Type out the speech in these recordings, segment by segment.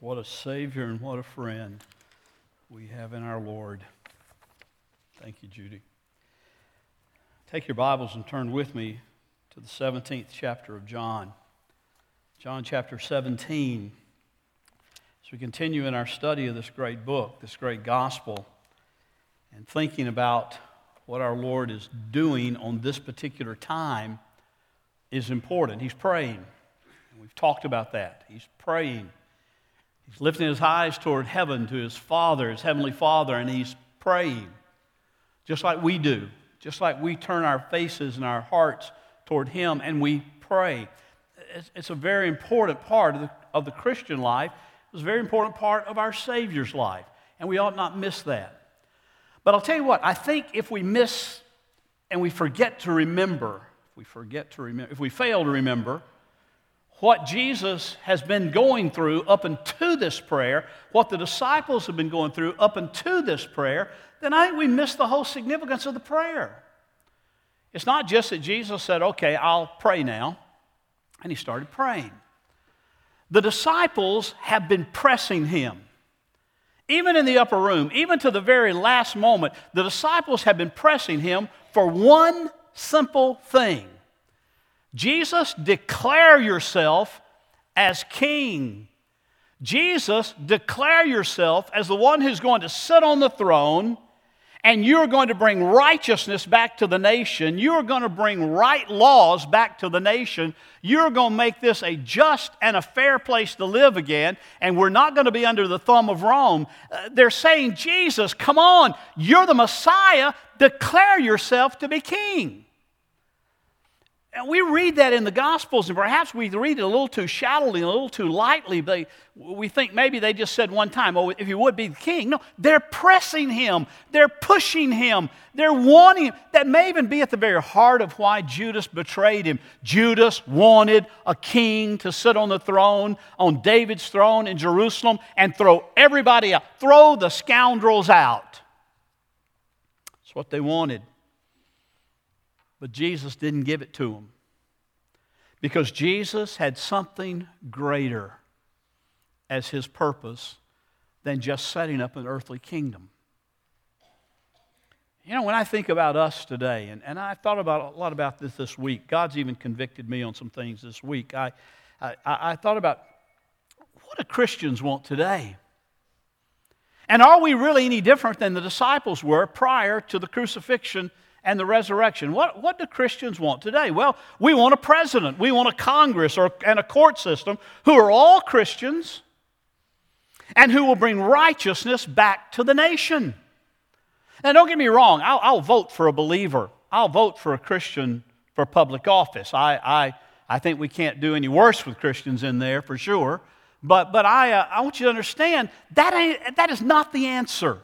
What a Savior and what a friend we have in our Lord. Thank you, Judy. Take your Bibles and turn with me to the 17th chapter of John. John chapter 17. As we continue in our study of this great book, this great gospel, and thinking about what our Lord is doing on this particular time is important. He's praying. We've talked about that. He's praying. He's lifting his eyes toward heaven to his Father, his Heavenly Father, and he's praying, just like we do, just like we turn our faces and our hearts toward him and we pray. It's, a very important part of the, of the Christian life. It's a very important part of our Savior's life, and we ought not miss that. But I'll tell you what, I think if we miss and we forget to remember, if we forget to remember, if we fail to remember, what Jesus has been going through up until this prayer, what the disciples have been going through up until this prayer, then I think we miss the whole significance of the prayer. It's not just that Jesus said, Okay, I'll pray now, and he started praying. The disciples have been pressing him. Even in the upper room, even to the very last moment, the disciples have been pressing him for one simple thing Jesus, declare yourself as king. Jesus, declare yourself as the one who's going to sit on the throne and you're going to bring righteousness back to the nation. You're going to bring right laws back to the nation. You're going to make this a just and a fair place to live again, and we're not going to be under the thumb of Rome. Uh, they're saying, Jesus, come on, you're the Messiah. Declare yourself to be king. And we read that in the Gospels, and perhaps we read it a little too shallowly, a little too lightly. They, we think maybe they just said one time, oh, if you would be the king. No, they're pressing him, they're pushing him, they're wanting him. That may even be at the very heart of why Judas betrayed him. Judas wanted a king to sit on the throne, on David's throne in Jerusalem, and throw everybody out, throw the scoundrels out. That's what they wanted. But Jesus didn't give it to them because Jesus had something greater as his purpose than just setting up an earthly kingdom. You know, when I think about us today, and, and I thought about a lot about this this week, God's even convicted me on some things this week. I, I, I thought about what do Christians want today? And are we really any different than the disciples were prior to the crucifixion and the resurrection. What, what do Christians want today? Well, we want a president, we want a Congress or, and a court system who are all Christians and who will bring righteousness back to the nation. Now, don't get me wrong, I'll, I'll vote for a believer, I'll vote for a Christian for public office. I, I, I think we can't do any worse with Christians in there for sure. But, but I, uh, I want you to understand that, ain't, that is not the answer.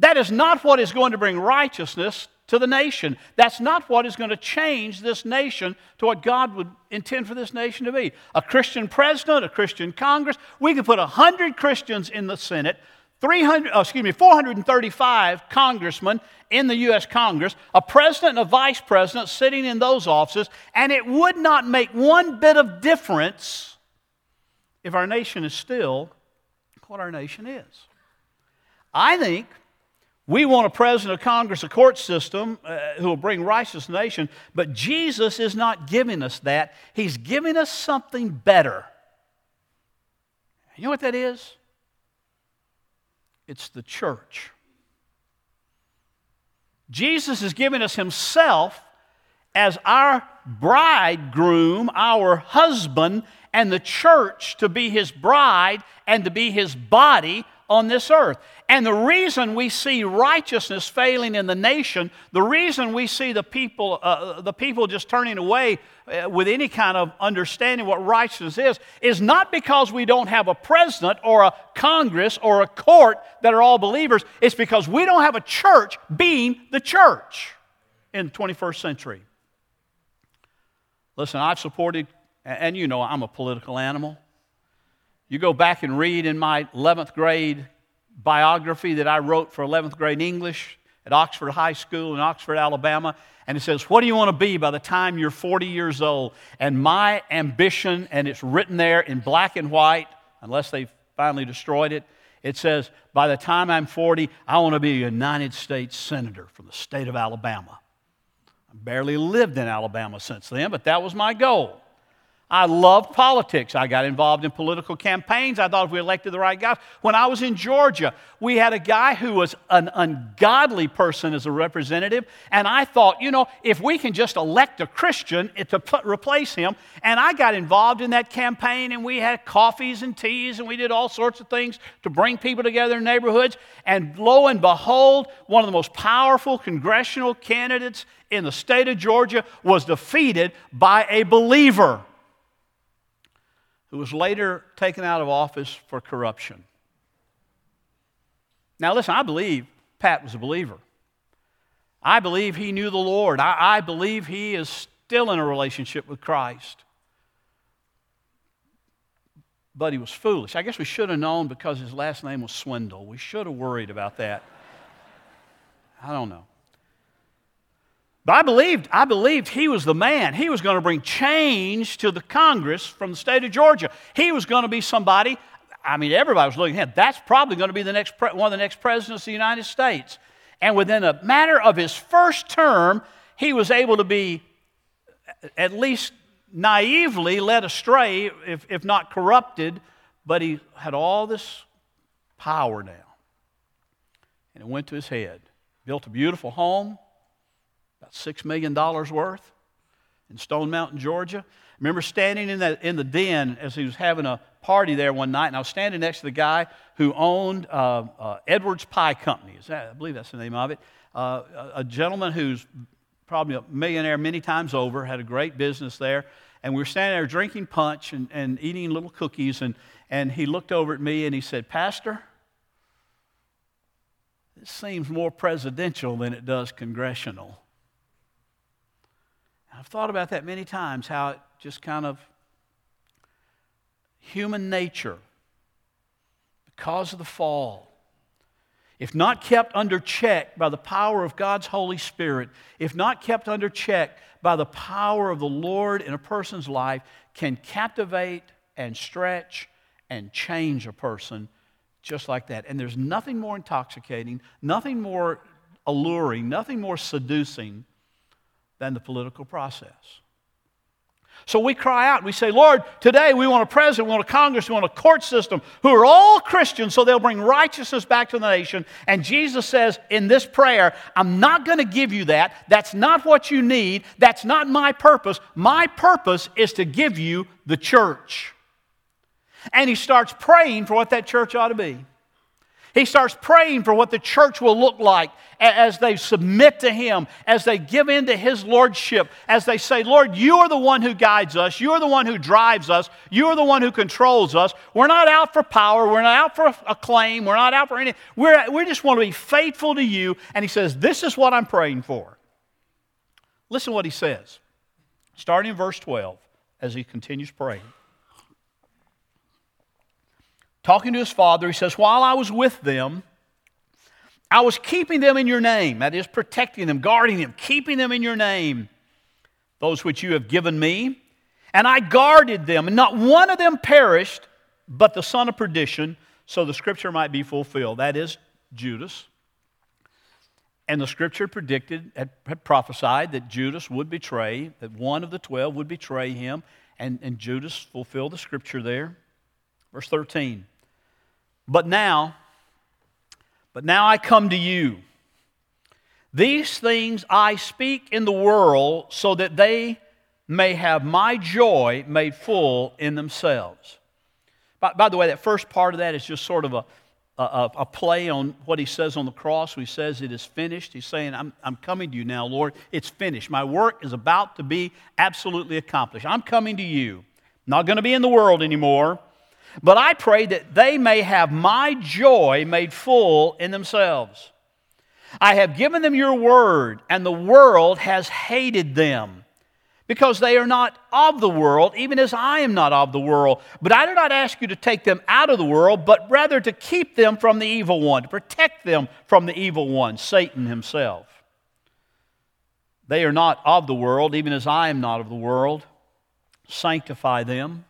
That is not what is going to bring righteousness to the nation. That's not what is going to change this nation to what God would intend for this nation to be. A Christian president, a Christian Congress. We could put 100 Christians in the Senate, 300, oh, excuse me, 435 congressmen in the U.S. Congress, a president and a vice president sitting in those offices, and it would not make one bit of difference if our nation is still what our nation is. I think we want a president, a Congress, a court system uh, who will bring righteousness nation, but Jesus is not giving us that. He's giving us something better. You know what that is? It's the church. Jesus is giving us Himself as our bridegroom, our husband, and the church to be His bride and to be His body on this earth. And the reason we see righteousness failing in the nation, the reason we see the people, uh, the people just turning away uh, with any kind of understanding what righteousness is, is not because we don't have a president or a Congress or a court that are all believers. It's because we don't have a church being the church in the 21st century. Listen, I've supported, and you know I'm a political animal. You go back and read in my 11th grade biography that I wrote for 11th grade English at Oxford High School in Oxford, Alabama. And it says, What do you want to be by the time you're 40 years old? And my ambition, and it's written there in black and white, unless they've finally destroyed it. It says, by the time I'm 40, I want to be a United States Senator from the state of Alabama. I barely lived in Alabama since then, but that was my goal. I loved politics. I got involved in political campaigns. I thought if we elected the right guys. When I was in Georgia, we had a guy who was an ungodly person as a representative. And I thought, you know, if we can just elect a Christian to put, replace him. And I got involved in that campaign, and we had coffees and teas, and we did all sorts of things to bring people together in neighborhoods. And lo and behold, one of the most powerful congressional candidates in the state of Georgia was defeated by a believer who was later taken out of office for corruption. Now, listen, I believe Pat was a believer. I believe he knew the Lord. I, I, believe he is still in a relationship with Christ. But he was foolish. I guess we should have known because his last name was Swindall. We should have worried about that. I don't know. But I believed, I believed he was the man. He was going to bring change to the Congress from the state of Georgia. He was going to be somebody, I mean, everybody was looking at him. That's probably going to be the next one of the next presidents of the United States. And within a matter of his first term, he was able to be at least naively led astray, if, if not corrupted, but he had all this power now. And it went to his head. Built a beautiful home about $6 million worth in Stone Mountain, Georgia. I remember standing in the, in the den as he was having a party there one night, and I was standing next to the guy who owned uh, uh, Edwards Pie Company. Is that, I believe that's the name of it. Uh, a, a gentleman who's probably a millionaire many times over, had a great business there. And we were standing there drinking punch and, and eating little cookies. And, and he looked over at me and he said, Pastor, this seems more presidential than it does congressional. I've thought about that many times, how it just kind of human nature, because of the fall, if not kept under check by the power of God's Holy Spirit, if not kept under check by the power of the Lord in a person's life, can captivate and stretch and change a person just like that. And there's nothing more intoxicating, nothing more alluring, nothing more seducing than the political process. So we cry out, we say, Lord, today we want a president, we want a Congress, we want a court system who are all Christians so they'll bring righteousness back to the nation. And Jesus says in this prayer, I'm not going to give you that. That's not what you need. That's not my purpose. My purpose is to give you the church. And he starts praying for what that church ought to be. He starts praying for what the church will look like as they submit to Him, as they give in to His Lordship, as they say, Lord, you are the one who guides us, you are the one who drives us, you are the one who controls us. We're not out for power, we're not out for acclaim, we're not out for anything. We're, we just want to be faithful to you. And He says, This is what I'm praying for. Listen to what He says, starting in verse 12, as He continues praying talking to his father, he says, While I was with them, I was keeping them in your name. That is, protecting them, guarding them, keeping them in your name, those which you have given me. And I guarded them, and not one of them perished, but the son of perdition, so the scripture might be fulfilled. That is Judas. And the scripture predicted, had, prophesied that Judas would betray, that one of the twelve would betray him, and, and Judas fulfilled the scripture there. Verse 13. But now, but now I come to you. These things I speak in the world so that they may have my joy made full in themselves. By, by the way, that first part of that is just sort of a, a, a, play on what he says on the cross. He says, It is finished. He's saying, I'm, I'm coming to you now, Lord. It's finished. My work is about to be absolutely accomplished. I'm coming to you. Not going to be in the world anymore. But I pray that they may have my joy made full in themselves. I have given them your word, and the world has hated them because they are not of the world, even as I am not of the world. But I do not ask you to take them out of the world, but rather to keep them from the evil one, to protect them from the evil one, Satan himself. They are not of the world, even as I am not of the world. Sanctify them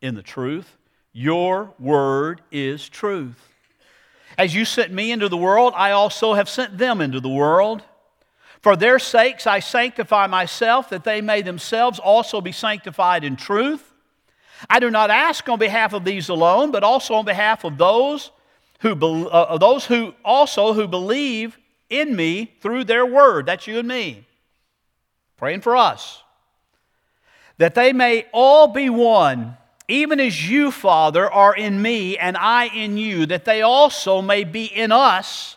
in the truth. Your word is truth. As you sent me into the world, I also have sent them into the world. For their sakes I sanctify myself, that they may themselves also be sanctified in truth. I do not ask on behalf of these alone, but also on behalf of those who, be, uh, those who also who believe in me through their word. That's you and me. Praying for us. That they may all be one, even as you, Father, are in me and I in you, that they also may be in us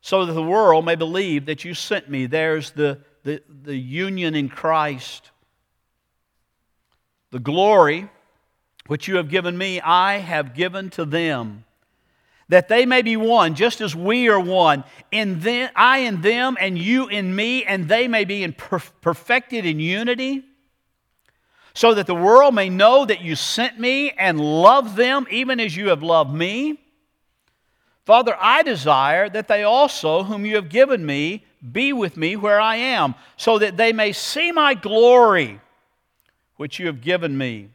so that the world may believe that you sent me. There's the, the, the union in Christ. The glory which you have given me, I have given to them, that they may be one, just as we are one. In them, I in them, and you in me, and they may be in perf- perfected in unity, so that the world may know that you sent me and love them, even as you have loved me. Father, I desire that they also, whom you have given me, be with me where I am, so that they may see my glory, which you have given me.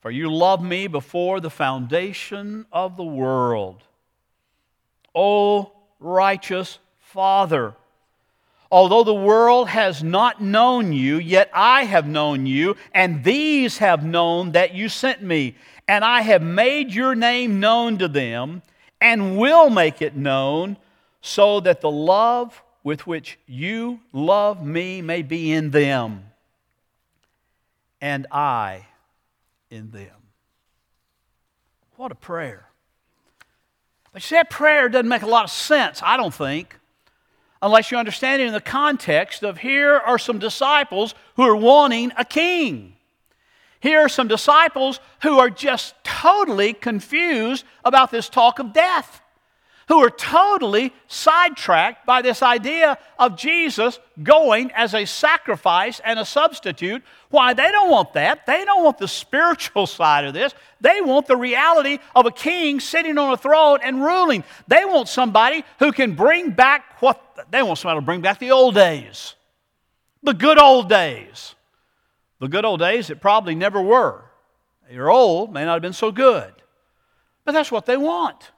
For you loved me before the foundation of the world. O righteous Father, although the world has not known you, yet I have known you, and these have known that you sent me, and I have made your name known to them and will make it known so that the love with which you love me may be in them and I in them. What a prayer. But see, that prayer doesn't make a lot of sense, I don't think, unless you understand it in the context of here are some disciples who are wanting a king. Here are some disciples who are just totally confused about this talk of death, who are totally sidetracked by this idea of Jesus going as a sacrifice and a substitute. Why? They don't want that. They don't want the spiritual side of this. They want the reality of a king sitting on a throne and ruling. They want somebody who can bring back what they want somebody to bring back the old days, the good old days. The good old days that probably never were. You're old, may not have been so good. But that's what they want.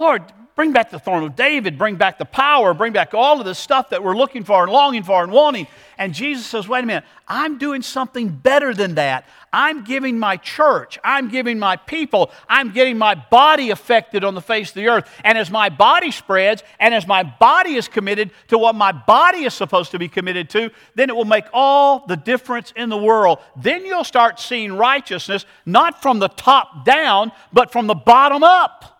Lord, bring back the throne of David, bring back the power, bring back all of the stuff that we're looking for and longing for and wanting. And Jesus says, wait a minute, I'm doing something better than that. I'm giving my church, I'm giving my people, I'm getting my body affected on the face of the earth. And as my body spreads, and as my body is committed to what my body is supposed to be committed to, then it will make all the difference in the world. Then you'll start seeing righteousness not from the top down, but from the bottom up.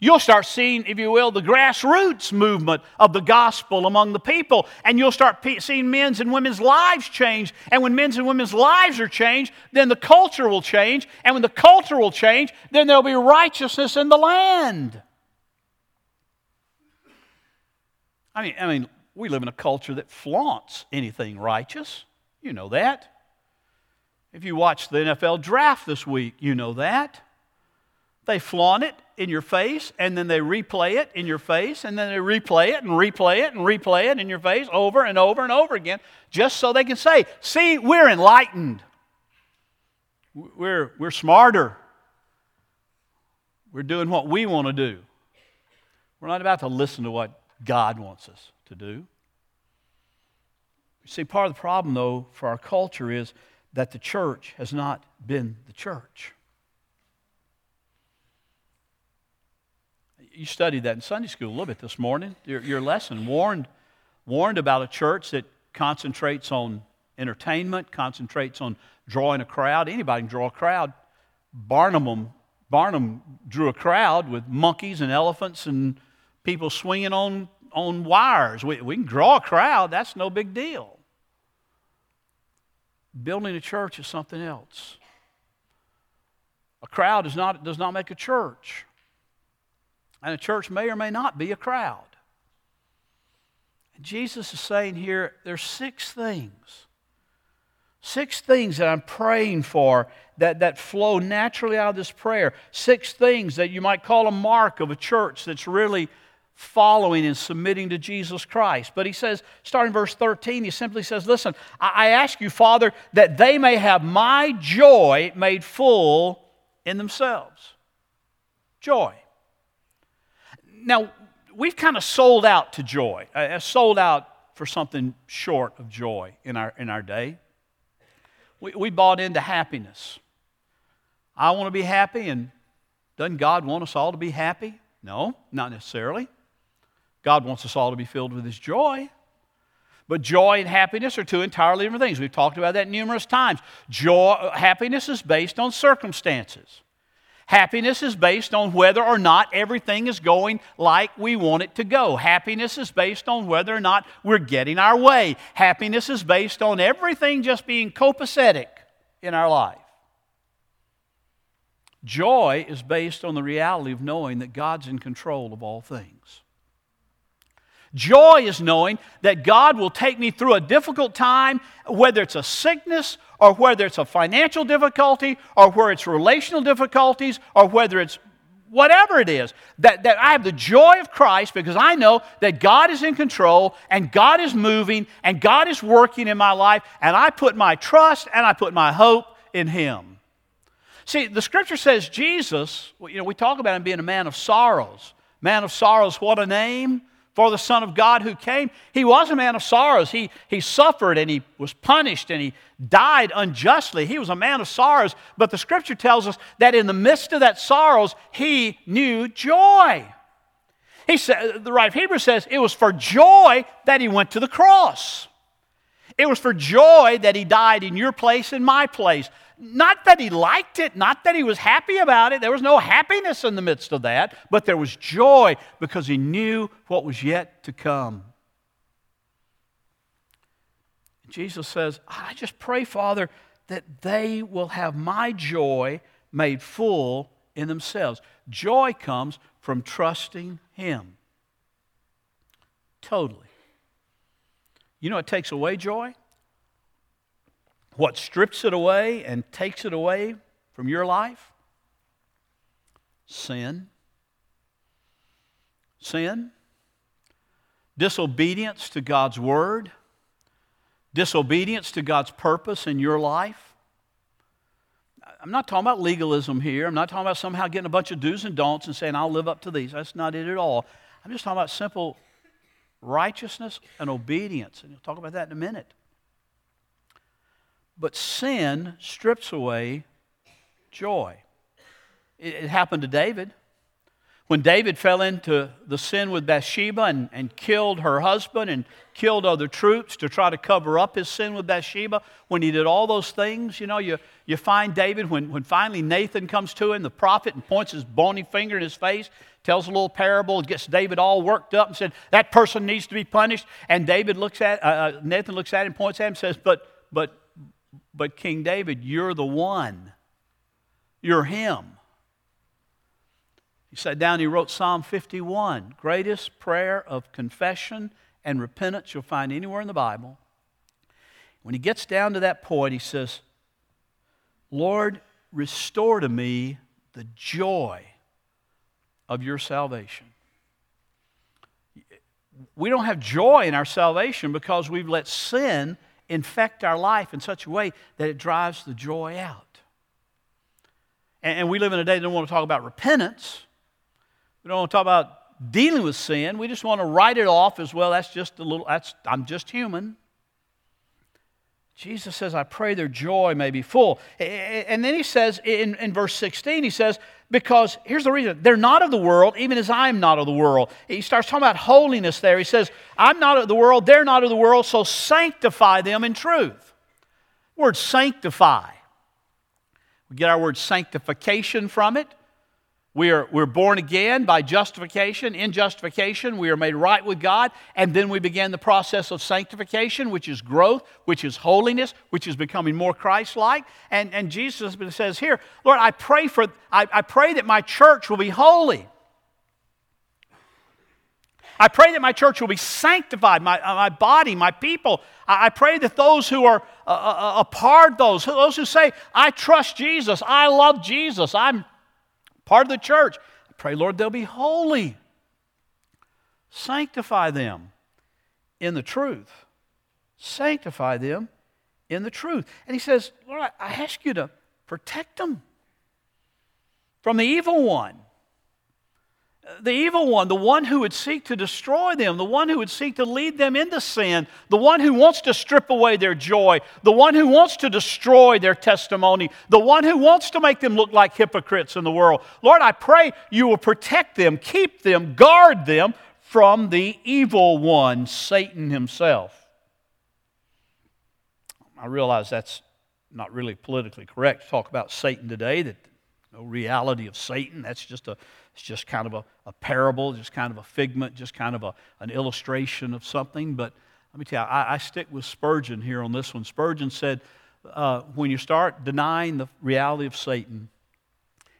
You'll start seeing, if you will, the grassroots movement of the gospel among the people. And you'll start seeing men's and women's lives change. And when men's and women's lives are changed, then the culture will change. And when the culture will change, then there'll be righteousness in the land. I mean, I mean, we live in a culture that flaunts anything righteous. You know that. If you watched the NFL draft this week, you know that. They flaunt it in your face, and then they replay it in your face, and then they replay it and replay it and replay it in your face over and over and over again, just so they can say, See, we're enlightened. We're, we're smarter. We're doing what we want to do. We're not about to listen to what God wants us to do. You see, part of the problem, though, for our culture is that the church has not been the church. You studied that in Sunday school a little bit this morning. Your, your lesson warned, warned about a church that concentrates on entertainment, concentrates on drawing a crowd. Anybody can draw a crowd. Barnum, Barnum drew a crowd with monkeys and elephants and people swinging on, on wires. We, we can draw a crowd, that's no big deal. Building a church is something else. A crowd does not, does not make a church. And a church may or may not be a crowd. And Jesus is saying here there's six things. Six things that I'm praying for that, that flow naturally out of this prayer. Six things that you might call a mark of a church that's really following and submitting to Jesus Christ. But he says, starting verse 13, he simply says, Listen, I ask you, Father, that they may have my joy made full in themselves. Joy. Now, we've kind of sold out to joy, uh, sold out for something short of joy in our, in our day. We, we bought into happiness. I want to be happy, and doesn't God want us all to be happy? No, not necessarily. God wants us all to be filled with His joy. But joy and happiness are two entirely different things. We've talked about that numerous times. Joy, happiness is based on circumstances. Happiness is based on whether or not everything is going like we want it to go. Happiness is based on whether or not we're getting our way. Happiness is based on everything just being copacetic in our life. Joy is based on the reality of knowing that God's in control of all things. Joy is knowing that God will take me through a difficult time, whether it's a sickness or whether it's a financial difficulty or whether it's relational difficulties or whether it's whatever it is. That, that I have the joy of Christ because I know that God is in control and God is moving and God is working in my life and I put my trust and I put my hope in Him. See, the scripture says Jesus, you know, we talk about him being a man of sorrows. Man of sorrows, what a name for the Son of God who came. He was a man of sorrows. He, he suffered and he was punished and he died unjustly. He was a man of sorrows. But the scripture tells us that in the midst of that sorrows, he knew joy. He said, the writer of Hebrews says, it was for joy that he went to the cross. It was for joy that he died in your place and my place. Not that he liked it, not that he was happy about it. There was no happiness in the midst of that, but there was joy because he knew what was yet to come. Jesus says, I just pray, Father, that they will have my joy made full in themselves. Joy comes from trusting Him. Totally. You know what takes away joy? What strips it away and takes it away from your life? Sin. Sin. Disobedience to God's word. Disobedience to God's purpose in your life. I'm not talking about legalism here. I'm not talking about somehow getting a bunch of do's and don'ts and saying, I'll live up to these. That's not it at all. I'm just talking about simple righteousness and obedience. And we'll talk about that in a minute. But sin strips away joy. It, it happened to David. When David fell into the sin with Bathsheba and, and killed her husband and killed other troops to try to cover up his sin with Bathsheba, when he did all those things, you know, you, you find David, when, when finally Nathan comes to him, the prophet, and points his bony finger in his face, tells a little parable, gets David all worked up and said, That person needs to be punished. And David looks at, uh, uh Nathan looks at him, points at him, and says, But, but but King David, you're the one. You're him. He sat down, he wrote Psalm 51, greatest prayer of confession and repentance you'll find anywhere in the Bible. When he gets down to that point, he says, Lord, restore to me the joy of your salvation. We don't have joy in our salvation because we've let sin infect our life in such a way that it drives the joy out. And, and we live in a day that don't want to talk about repentance. We don't want to talk about dealing with sin. We just want to write it off as well. That's just a little, that's, I'm just human. Jesus says, I pray their joy may be full. And then he says in, in verse 16, he says, because here's the reason they're not of the world, even as I'm not of the world. He starts talking about holiness there. He says, I'm not of the world, they're not of the world, so sanctify them in truth. word sanctify. We get our word sanctification from it. We are, we're born again by justification. In justification, we are made right with God. And then we begin the process of sanctification, which is growth, which is holiness, which is becoming more Christ like. And, and Jesus says here, Lord, I pray, for, I, I pray that my church will be holy. I pray that my church will be sanctified, my, uh, my body, my people. I, I pray that those who are uh, uh, a part, those, those who say, I trust Jesus, I love Jesus, I'm part of the church. I pray, Lord, they'll be holy. Sanctify them in the truth. Sanctify them in the truth. And he says, Lord, I ask you to protect them. from the evil one the evil one, the one who would seek to destroy them, the one who would seek to lead them into sin, the one who wants to strip away their joy, the one who wants to destroy their testimony, the one who wants to make them look like hypocrites in the world. Lord, I pray you will protect them, keep them, guard them from the evil one, Satan himself. I realize that's not really politically correct to talk about Satan today, that no reality of Satan. That's just a it's just kind of a, a parable, just kind of a figment, just kind of a, an illustration of something. But let me tell you, I, I stick with Spurgeon here on this one. Spurgeon said, uh, when you start denying the reality of Satan,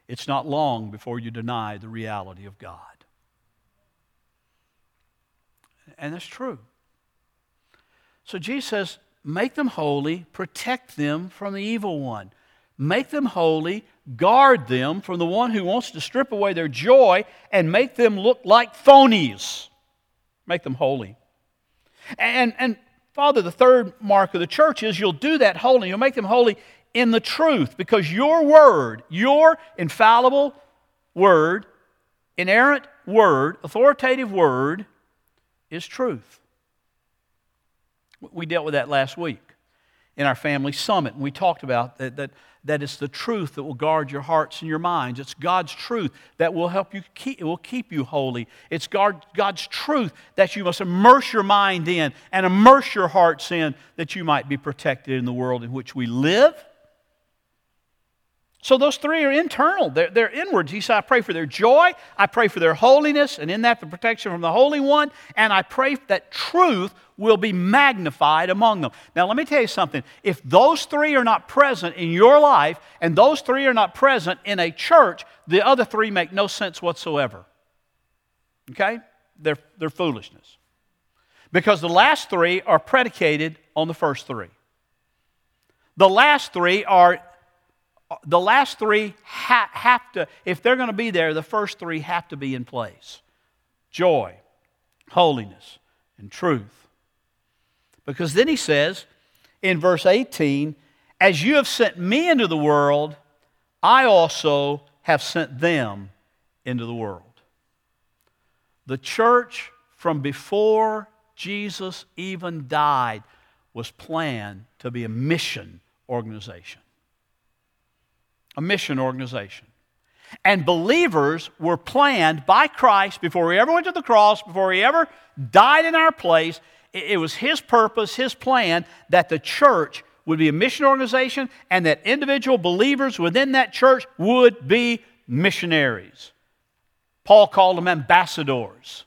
it's not long before you deny the reality of God. And that's true. So Jesus says, make them holy, protect them from the evil one. Make them holy, guard them from the one who wants to strip away their joy and make them look like phonies. Make them holy. And, and Father, the third mark of the church is you'll do that holy. You'll make them holy in the truth because your word, your infallible word, inerrant word, authoritative word, is truth. We dealt with that last week in our family summit, and we talked about that, that that it's the truth that will guard your hearts and your minds. It's God's truth that will help you keep, it will keep you holy. It's God, God's truth that you must immerse your mind in and immerse your hearts in that you might be protected in the world in which we live. So those three are internal, they're, they're inwards. He said, I pray for their joy, I pray for their holiness, and in that the protection from the Holy One, and I pray that truth will be magnified among them. Now, let me tell you something. If those three are not present in your life, and those three are not present in a church, the other three make no sense whatsoever. Okay? They're, they're foolishness. Because the last three are predicated on the first three. The last three are the last three ha- have to, if they're going to be there, the first three have to be in place joy, holiness, and truth. Because then he says in verse 18, As you have sent me into the world, I also have sent them into the world. The church from before Jesus even died was planned to be a mission organization. A mission organization. And believers were planned by Christ before he ever went to the cross, before he ever died in our place. It was his purpose, his plan, that the church would be a mission organization and that individual believers within that church would be missionaries. Paul called them ambassadors.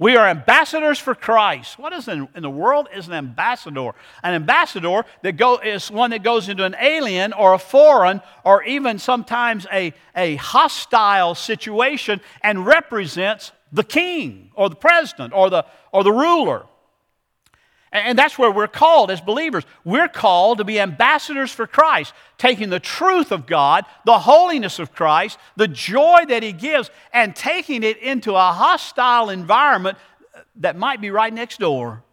We are ambassadors for Christ. What is in, in the world is an ambassador? An ambassador that go, is one that goes into an alien or a foreign or even sometimes a, a hostile situation and represents the king or the president or the, or the ruler. And that's where we're called as believers. We're called to be ambassadors for Christ, taking the truth of God, the holiness of Christ, the joy that He gives, and taking it into a hostile environment that might be right next door.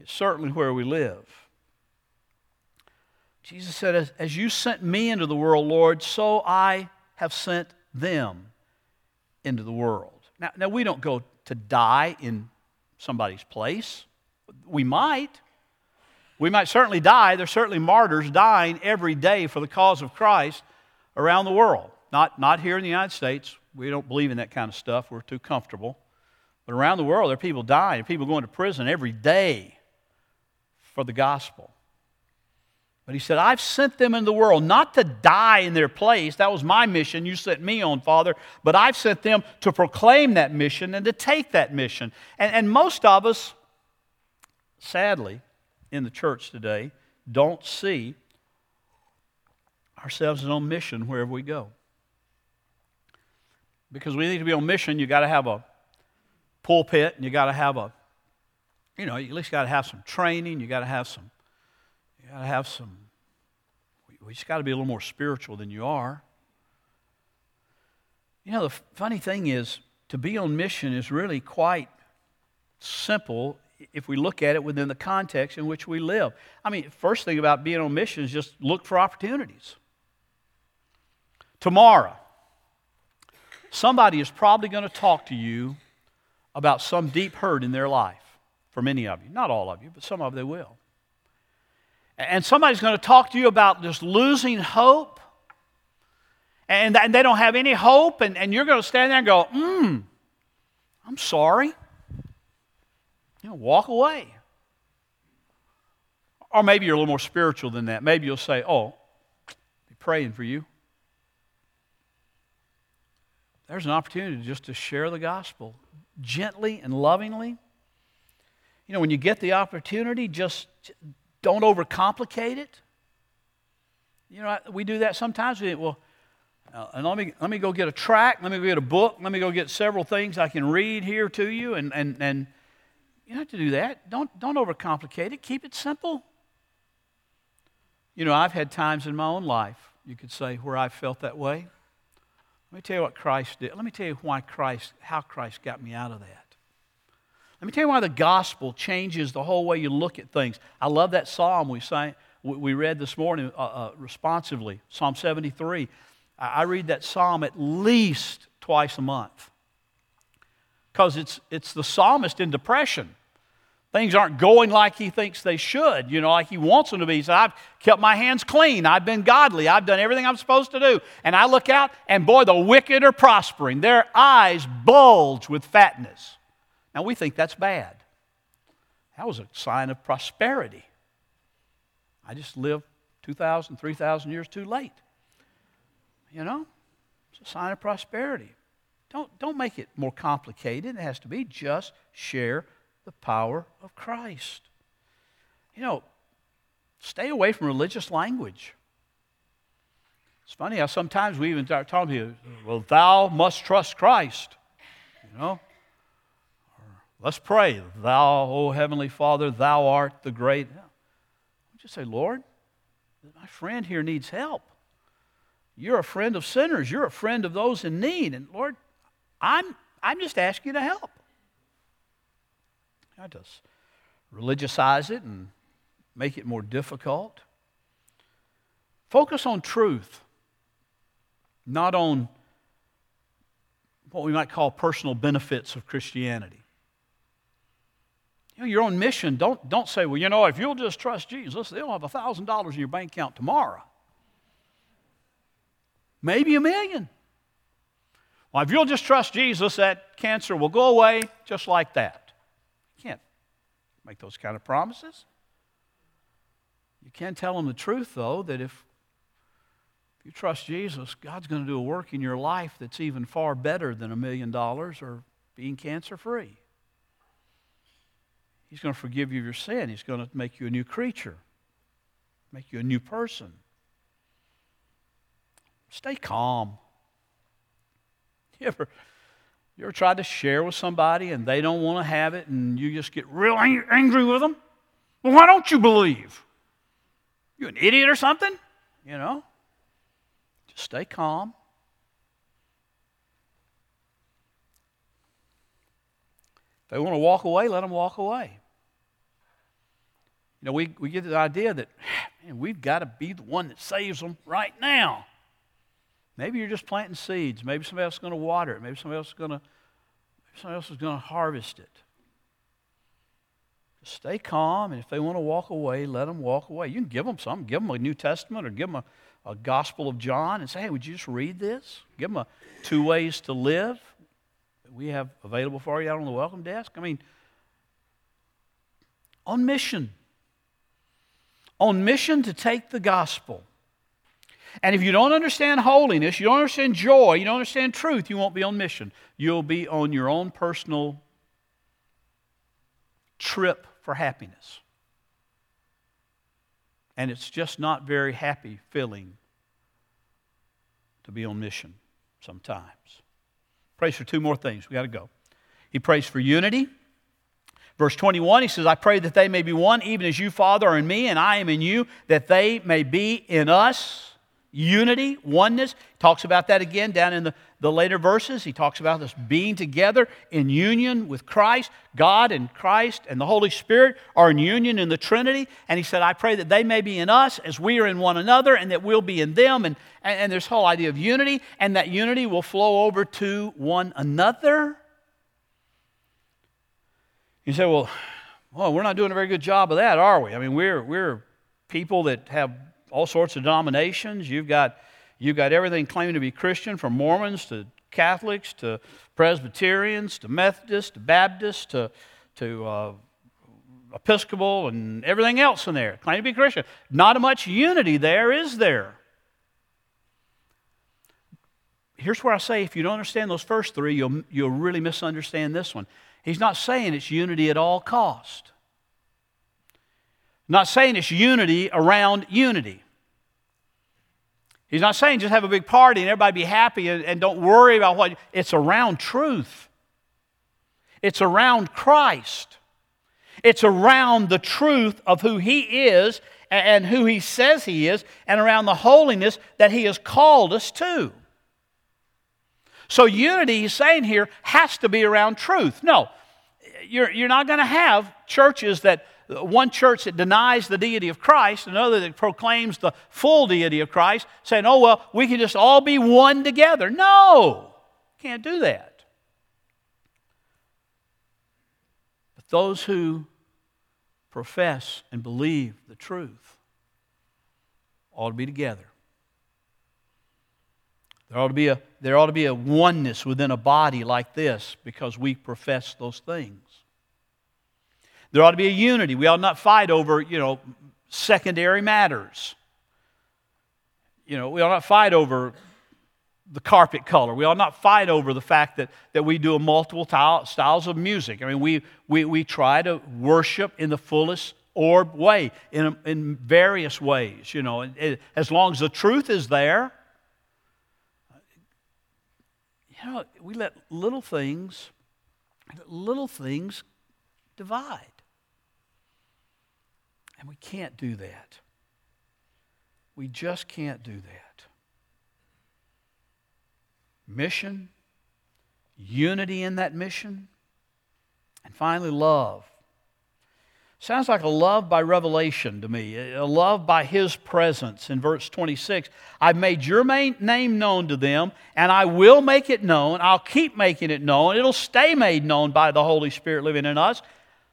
It's certainly where we live. Jesus said, As, you sent me into the world, Lord, so I have sent them into the world. Now, now we don't go to die in somebody's place. We might. We might certainly die. There's certainly martyrs dying every day for the cause of Christ around the world. Not, not here in the United States. We don't believe in that kind of stuff. We're too comfortable. But around the world, there are people dying, people going to prison every day for the gospel. But he said, I've sent them in the world not to die in their place. That was my mission. You sent me on, Father. But I've sent them to proclaim that mission and to take that mission. And, and most of us, sadly, in the church today, don't see ourselves as on mission wherever we go. Because we need to be on mission, you got to have a pulpit and you got to have a, you know, you at least got to have some training, you got to have some got to have some, we just got to be a little more spiritual than you are. You know, the funny thing is, to be on mission is really quite simple if we look at it within the context in which we live. I mean, first thing about being on mission is just look for opportunities. Tomorrow, somebody is probably going to talk to you about some deep hurt in their life. For many of you, not all of you, but some of them will. And somebody's going to talk to you about just losing hope, and, and they don't have any hope, and, and you're going to stand there and go, hmm, I'm sorry. You know, walk away. Or maybe you're a little more spiritual than that. Maybe you'll say, Oh, be praying for you. There's an opportunity just to share the gospel gently and lovingly. You know, when you get the opportunity, just don't overcomplicate it. You know, we do that sometimes. We think, well, uh, and let me, let me go get a track, let me go get a book, let me go get several things I can read here to you. And, and, and you don't have to do that. Don't, don't overcomplicate it. Keep it simple. You know, I've had times in my own life, you could say, where I felt that way. Let me tell you what Christ did. Let me tell you why Christ, how Christ got me out of that. Let me tell you why the gospel changes the whole way you look at things. I love that psalm we sang, we read this morning uh, uh, responsively, Psalm 73. I read that psalm at least twice a month because it's, it's the psalmist in depression. Things aren't going like he thinks they should, you know, like he wants them to be. He said, I've kept my hands clean. I've been godly. I've done everything I'm supposed to do. And I look out, and boy, the wicked are prospering. Their eyes bulge with fatness. Now, we think that's bad. That was a sign of prosperity. I just lived 2,000, 3,000 years too late. You know, it's a sign of prosperity. Don't, don't make it more complicated. It has to be just share the power of Christ. You know, stay away from religious language. It's funny how sometimes we even start talking to you, well, thou must trust Christ. You know? Let's pray. Thou, O Heavenly Father, thou art the great. Just say, Lord, my friend here needs help. You're a friend of sinners. You're a friend of those in need. And Lord, I'm, I'm just asking you to help. I just religiousize it and make it more difficult. Focus on truth, not on what we might call personal benefits of Christianity. You know, your own mission, don't, don't say, well, you know, if you'll just trust Jesus, they'll have $1,000 in your bank account tomorrow. Maybe a million. Well, if you'll just trust Jesus, that cancer will go away just like that You can't make those kind of promises. You can tell them the truth, though, that if you trust Jesus, God's going to do a work in your life that's even far better than a million dollars or being cancer free. He's going to forgive you your sin. He's going to make you a new creature, make you a new person. Stay calm. You ever you ever tried to share with somebody and they don't want to have it and you just get real angry with them? Well, why don't you believe? You an idiot or something? You know? Just stay calm. They want to walk away, let them walk away. You know, we, we get the idea that, man, we've got to be the one that saves them right now. Maybe you're just planting seeds. Maybe somebody else is going to water it. Maybe somebody else is going to somebody else is going to harvest it. Just stay calm, and if they want to walk away, let them walk away. You can give them something. Give them a New Testament or give them a, a Gospel of John and say, hey, would you just read this? Give them a two ways to live we have available for you out on the welcome desk. I mean, on mission. On mission to take the gospel and if you don't understand holiness, you don't understand joy, you don't understand truth, you won't be on mission. You'll be on your own personal trip for happiness. And it's just not very happy feeling to be on mission sometimes. Prays for two more things. We got to go. He prays for unity. Verse 21, he says, I pray that they may be one, even as you, Father, are in me, and I am in you, that they may be in us unity, oneness. Talks about that again down in the, the later verses. He talks about this being together in union with Christ. God and Christ and the Holy Spirit are in union in the Trinity. And he said, I pray that they may be in us as we are in one another and that we'll be in them. And, and, and this whole idea of unity, and that unity will flow over to one another. You say, well, well, we're not doing a very good job of that, are we? I mean, we're, we're people that have all sorts of denominations. You've got, you've got everything claiming to be Christian, from Mormons to Catholics to Presbyterians to Methodists to Baptists to, to uh, Episcopal and everything else in there. claiming to be Christian. Not much unity there, is there? Here's where I say if you don't understand those first three, you'll, you'll really misunderstand this one. He's not saying it's unity at all cost. Not saying it's unity around unity. He's not saying just have a big party and everybody be happy and, and don't worry about what. It's around truth. It's around Christ. It's around the truth of who He is and who He says He is, and around the holiness that He has called us to. So, unity, He's saying here, has to be around truth. No, you're, you're not going to have churches that one church that denies the deity of Christ, another that proclaims the full deity of Christ, saying, oh, well, we can just all be one together. No, can't do that. But those who profess and believe the truth ought to be together. There ought to be a, there ought to be a oneness within a body like this because we profess those things. There ought to be a unity. We ought not fight over, you know, secondary matters. You know, we ought not fight over the carpet color. We ought not fight over the fact that, that we do multiple styles of music. I mean, we, we, we try to worship in the fullest orb way, in, in various ways, you know. It, as long as the truth is there, you know, we let little things, little things divide. And we can't do that. We just can't do that. Mission, unity in that mission, and finally, love. Sounds like a love by revelation to me, a love by His presence. In verse 26, I've made your name known to them, and I will make it known. I'll keep making it known. It'll stay made known by the Holy Spirit living in us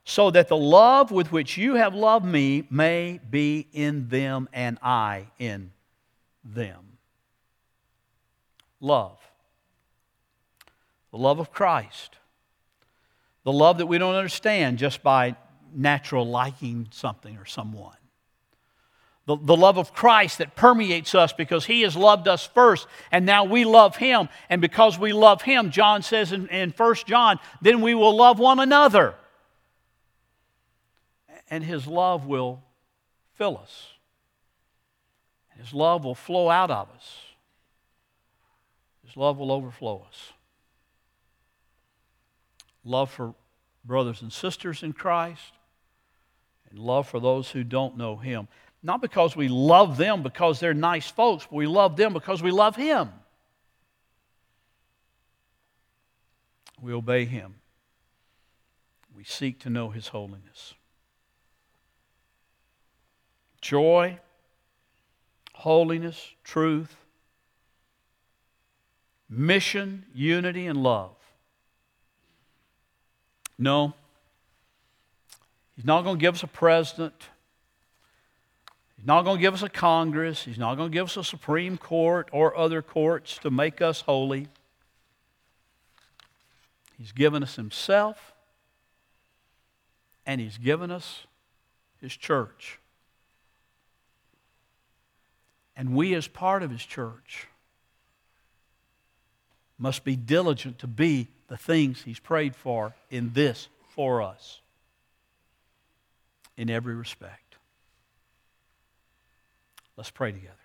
so that the love with which you have loved me may be in them and I in them. Love. The love of Christ. The love that we don't understand just by natural liking something or someone. The, the love of Christ that permeates us because He has loved us first and now we love Him. And because we love Him, John says in, in 1 John, then we will love one another and His love will fill us. His love will flow out of us. His love will overflow us. Love for brothers and sisters in Christ, and love for those who don't know Him. Not because we love them because they're nice folks, but we love them because we love Him. We obey Him. We seek to know His holiness joy, holiness, truth, mission, unity, and love. No, He's not going to give us a president. He's not going to give us a Congress. He's not going to give us a Supreme Court or other courts to make us holy. He's given us Himself, and He's given us His church. And we, as part of His church, must be diligent to be the things He's prayed for in this for us in every respect. Let's pray together.